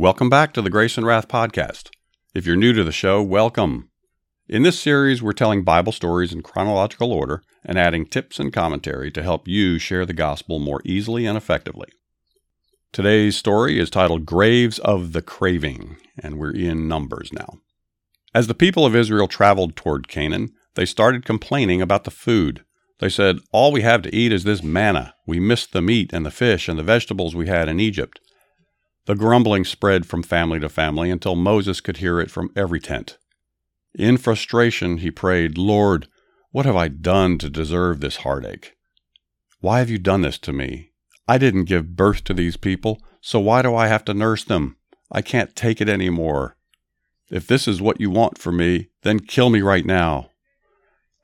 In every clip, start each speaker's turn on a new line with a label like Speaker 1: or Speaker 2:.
Speaker 1: Welcome back to the Grace and Wrath Podcast. If you're new to the show, welcome. In this series, we're telling Bible stories in chronological order and adding tips and commentary to help you share the gospel more easily and effectively. Today's story is titled Graves of the Craving, and we're in Numbers now. As the people of Israel traveled toward Canaan, they started complaining about the food. They said, All we have to eat is this manna. We miss the meat and the fish and the vegetables we had in Egypt. The grumbling spread from family to family until Moses could hear it from every tent. In frustration, he prayed, Lord, what have I done to deserve this heartache? Why have you done this to me? I didn't give birth to these people, so why do I have to nurse them? I can't take it any more. If this is what you want for me, then kill me right now.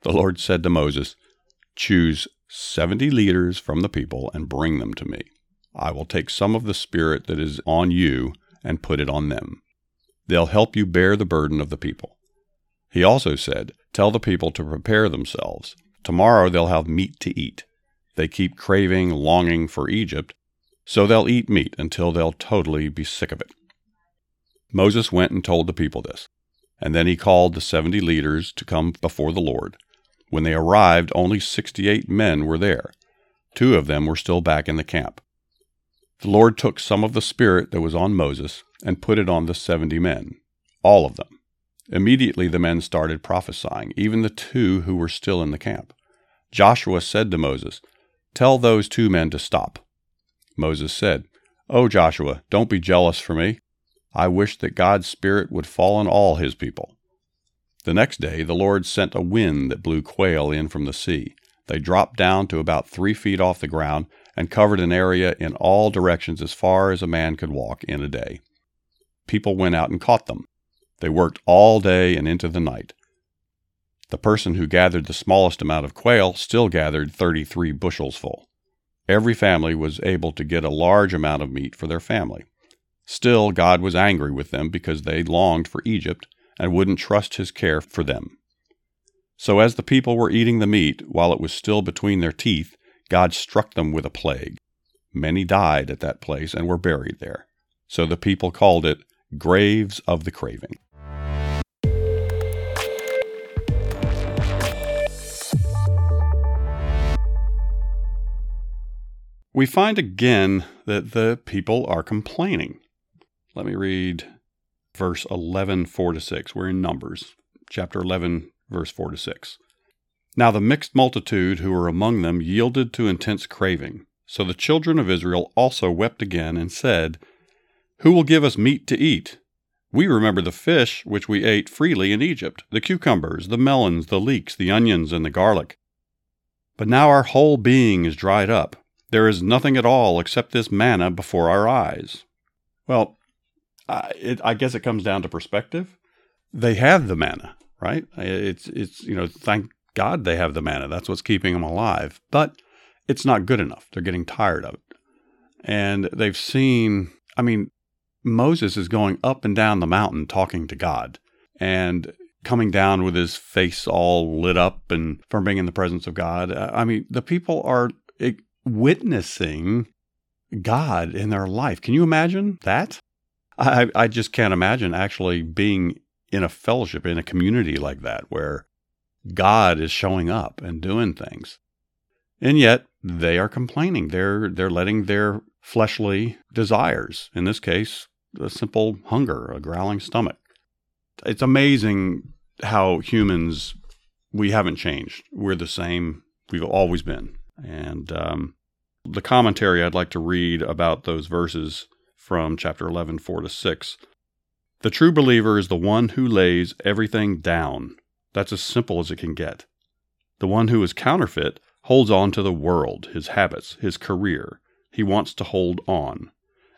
Speaker 1: The Lord said to Moses, Choose seventy leaders from the people and bring them to me. I will take some of the Spirit that is on you and put it on them. They'll help you bear the burden of the people. He also said, Tell the people to prepare themselves. Tomorrow they'll have meat to eat. They keep craving, longing for Egypt, so they'll eat meat until they'll totally be sick of it. Moses went and told the people this, and then he called the seventy leaders to come before the Lord. When they arrived, only sixty eight men were there. Two of them were still back in the camp. The Lord took some of the Spirit that was on Moses and put it on the seventy men, all of them. Immediately the men started prophesying, even the two who were still in the camp. Joshua said to Moses, Tell those two men to stop. Moses said, Oh, Joshua, don't be jealous for me. I wish that God's Spirit would fall on all his people. The next day the Lord sent a wind that blew quail in from the sea. They dropped down to about three feet off the ground and covered an area in all directions as far as a man could walk in a day. People went out and caught them. They worked all day and into the night. The person who gathered the smallest amount of quail still gathered 33 bushels full. Every family was able to get a large amount of meat for their family. Still, God was angry with them because they longed for Egypt and wouldn't trust his care for them. So, as the people were eating the meat while it was still between their teeth, God struck them with a plague. Many died at that place and were buried there. So the people called it Graves of the Craving. We find again that the people are complaining. Let me read verse 11, 4 to 6. We're in Numbers, chapter 11, verse 4 to 6. Now the mixed multitude who were among them yielded to intense craving. So the children of Israel also wept again and said, Who will give us meat to eat? We remember the fish which we ate freely in Egypt, the cucumbers, the melons, the leeks, the onions, and the garlic. But now our whole being is dried up. There is nothing at all except this manna before our eyes. Well, I, it, I guess it comes down to perspective. They have the manna, right? It's it's you know thank God they have the manna. That's what's keeping them alive. But it's not good enough. They're getting tired of it. And they've seen, I mean, Moses is going up and down the mountain talking to God and coming down with his face all lit up and from being in the presence of God. Uh, I mean, the people are witnessing God in their life. Can you imagine that? I, I just can't imagine actually being in a fellowship, in a community like that, where God is showing up and doing things. And yet they are complaining. They're they're letting their fleshly desires, in this case, a simple hunger, a growling stomach. It's amazing how humans we haven't changed. We're the same. We've always been. And um, the commentary I'd like to read about those verses from chapter 11, 4 to 6. The true believer is the one who lays everything down that's as simple as it can get. The one who is counterfeit holds on to the world, his habits, his career. He wants to hold on.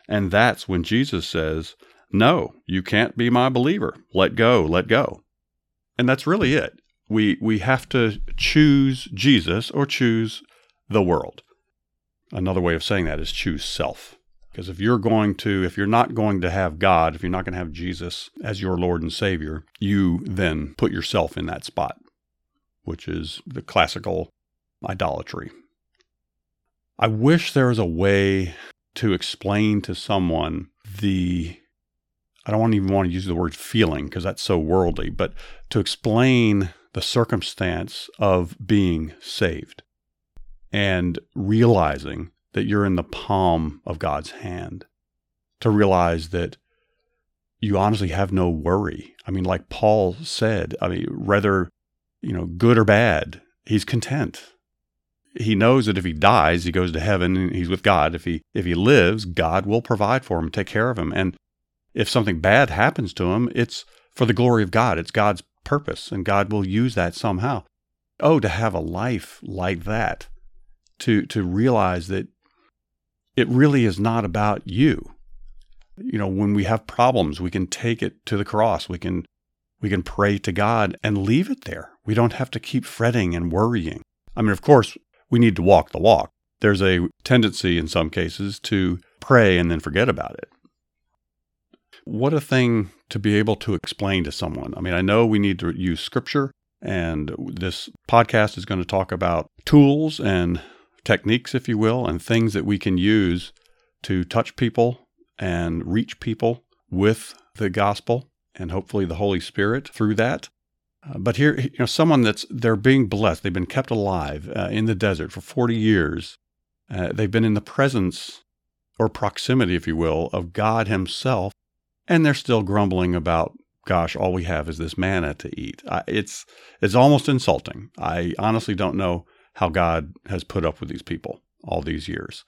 Speaker 1: And that's when Jesus says, no, you can't be my believer. Let go, let go. And that's really it. We we have to choose Jesus or choose the world. Another way of saying that is choose self. Because if you're going to, if you're not going to have God, if you're not going to have Jesus as your Lord and Savior, you then put yourself in that spot, which is the classical idolatry. I wish there was a way to explain to someone the, I don't even want to use the word feeling because that's so worldly, but to explain the circumstance of being saved and realizing that you're in the palm of God's hand, to realize that you honestly have no worry. I mean, like Paul said, I mean, whether, you know, good or bad, he's content. He knows that if he dies, he goes to heaven and he's with God. If he if he lives, God will provide for him, take care of him. And if something bad happens to him, it's for the glory of God. It's God's purpose, and God will use that somehow. Oh, to have a life like that, to to realize that it really is not about you. You know, when we have problems, we can take it to the cross. We can we can pray to God and leave it there. We don't have to keep fretting and worrying. I mean, of course, we need to walk the walk. There's a tendency in some cases to pray and then forget about it. What a thing to be able to explain to someone. I mean, I know we need to use scripture, and this podcast is going to talk about tools and techniques, if you will, and things that we can use to touch people and reach people with the gospel and hopefully the Holy Spirit through that. Uh, but here, you know, someone that's they're being blessed. They've been kept alive uh, in the desert for 40 years. Uh, they've been in the presence or proximity, if you will, of God Himself, and they're still grumbling about, "Gosh, all we have is this manna to eat." I, it's it's almost insulting. I honestly don't know how God has put up with these people all these years.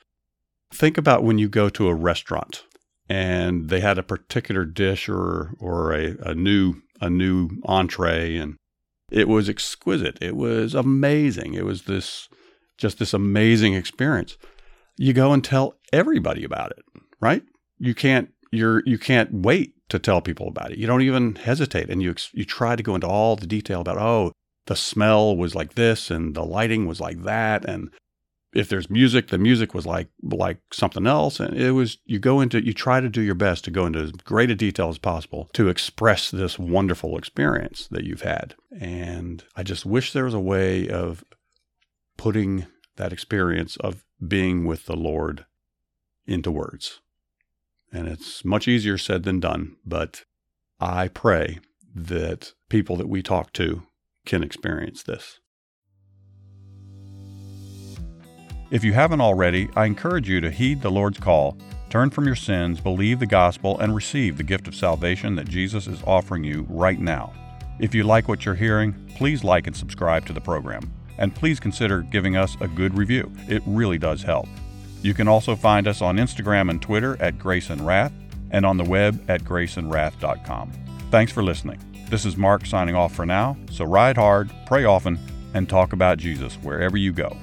Speaker 1: Think about when you go to a restaurant and they had a particular dish or or a, a new a new entree and it was exquisite. It was amazing. It was this just this amazing experience. You go and tell everybody about it, right? You can't you're you can't wait to tell people about it. You don't even hesitate and you you try to go into all the detail about oh, the smell was like this and the lighting was like that and if there's music the music was like like something else and it was you go into you try to do your best to go into as great a detail as possible to express this wonderful experience that you've had. And i just wish there was a way of putting that experience of being with the lord into words. And it's much easier said than done but i pray that people that we talk to can experience this. If you haven't already, I encourage you to heed the Lord's call, turn from your sins, believe the gospel, and receive the gift of salvation that Jesus is offering you right now. If you like what you're hearing, please like and subscribe to the program. And please consider giving us a good review. It really does help. You can also find us on Instagram and Twitter at Grace and Wrath and on the web at graceandwrath.com. Thanks for listening. This is Mark signing off for now, so ride hard, pray often, and talk about Jesus wherever you go.